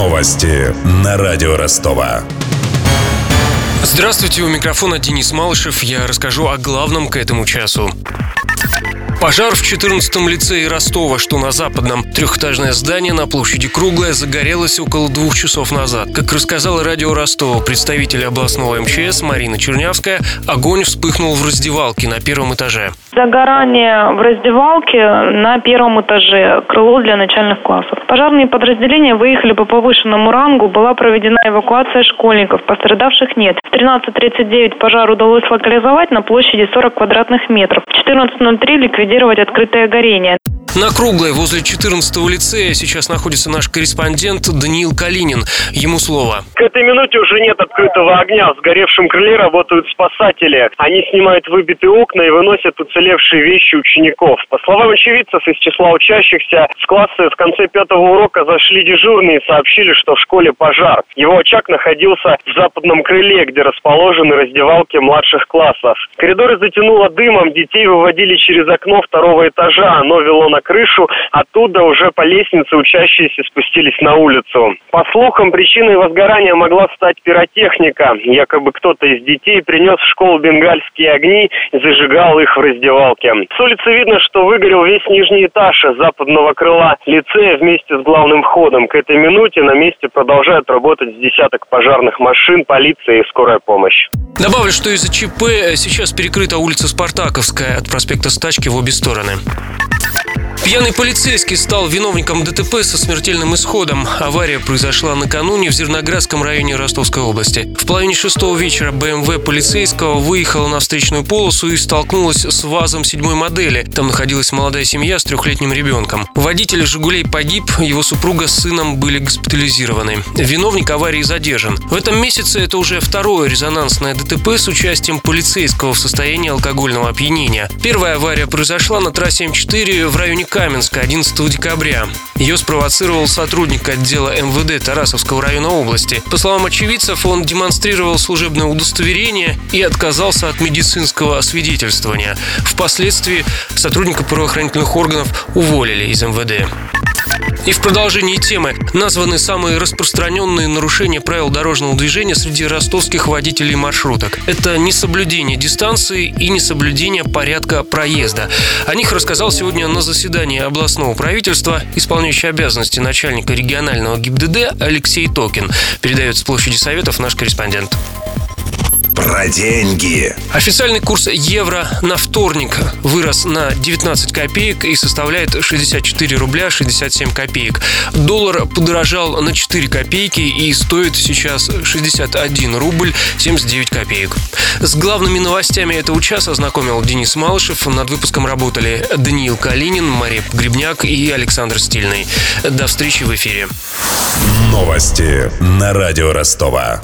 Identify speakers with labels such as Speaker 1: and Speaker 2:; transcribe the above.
Speaker 1: Новости на радио Ростова.
Speaker 2: Здравствуйте, у микрофона Денис Малышев. Я расскажу о главном к этому часу. Пожар в 14-м лицее Ростова, что на западном. Трехэтажное здание на площади Круглая загорелось около двух часов назад. Как рассказала радио Ростова представитель областного МЧС Марина Чернявская, огонь вспыхнул в раздевалке на первом этаже.
Speaker 3: Загорание в раздевалке на первом этаже, крыло для начальных классов. Пожарные подразделения выехали по повышенному рангу, была проведена эвакуация школьников, пострадавших нет. В 13.39 пожар удалось локализовать на площади 40 квадратных метров. В 14.03 ликвидировать открытое горение.
Speaker 2: На Круглой возле 14-го лицея сейчас находится наш корреспондент Даниил Калинин. Ему слово.
Speaker 4: К этой минуте уже нет открытого огня. В сгоревшем крыле работают спасатели. Они снимают выбитые окна и выносят уцелевшие вещи учеников. По словам очевидцев из числа учащихся, с класса в конце пятого урока зашли дежурные и сообщили, что в школе пожар. Его очаг находился в западном крыле, где расположены раздевалки младших классов. Коридоры затянуло дымом, детей выводили через окно второго этажа. Оно вело на крышу, оттуда уже по лестнице учащиеся спустились на улицу. По слухам, причиной возгорания могла стать пиротехника. Якобы кто-то из детей принес в школу бенгальские огни и зажигал их в раздевалке. С улицы видно, что выгорел весь нижний этаж западного крыла лицея вместе с главным входом. К этой минуте на месте продолжают работать десяток пожарных машин, полиция и скорая помощь.
Speaker 2: Добавлю, что из-за ЧП сейчас перекрыта улица Спартаковская от проспекта Стачки в обе стороны. Пьяный полицейский стал виновником ДТП со смертельным исходом. Авария произошла накануне в Зерноградском районе Ростовской области. В половине шестого вечера БМВ полицейского выехала на встречную полосу и столкнулась с ВАЗом седьмой модели. Там находилась молодая семья с трехлетним ребенком. Водитель «Жигулей» погиб, его супруга с сыном были госпитализированы. Виновник аварии задержан. В этом месяце это уже второе резонансное ДТП с участием полицейского в состоянии алкогольного опьянения. Первая авария произошла на трассе М4 в районе Каменска 11 декабря. Ее спровоцировал сотрудник отдела МВД Тарасовского района области. По словам очевидцев, он демонстрировал служебное удостоверение и отказался от медицинского освидетельствования. Впоследствии сотрудника правоохранительных органов уволили из МВД. И в продолжении темы названы самые распространенные нарушения правил дорожного движения среди ростовских водителей маршруток. Это несоблюдение дистанции и несоблюдение порядка проезда. О них рассказал сегодня на заседании областного правительства исполняющий обязанности начальника регионального ГИБДД Алексей Токин. Передает с площади Советов наш корреспондент.
Speaker 1: Про деньги.
Speaker 2: Официальный курс евро на вторник вырос на 19 копеек и составляет 64 рубля 67 копеек. Доллар подорожал на 4 копейки и стоит сейчас 61 рубль 79 копеек. С главными новостями этого часа ознакомил Денис Малышев. Над выпуском работали Даниил Калинин, Мария Грибняк и Александр Стильный. До встречи в эфире.
Speaker 1: Новости на радио Ростова.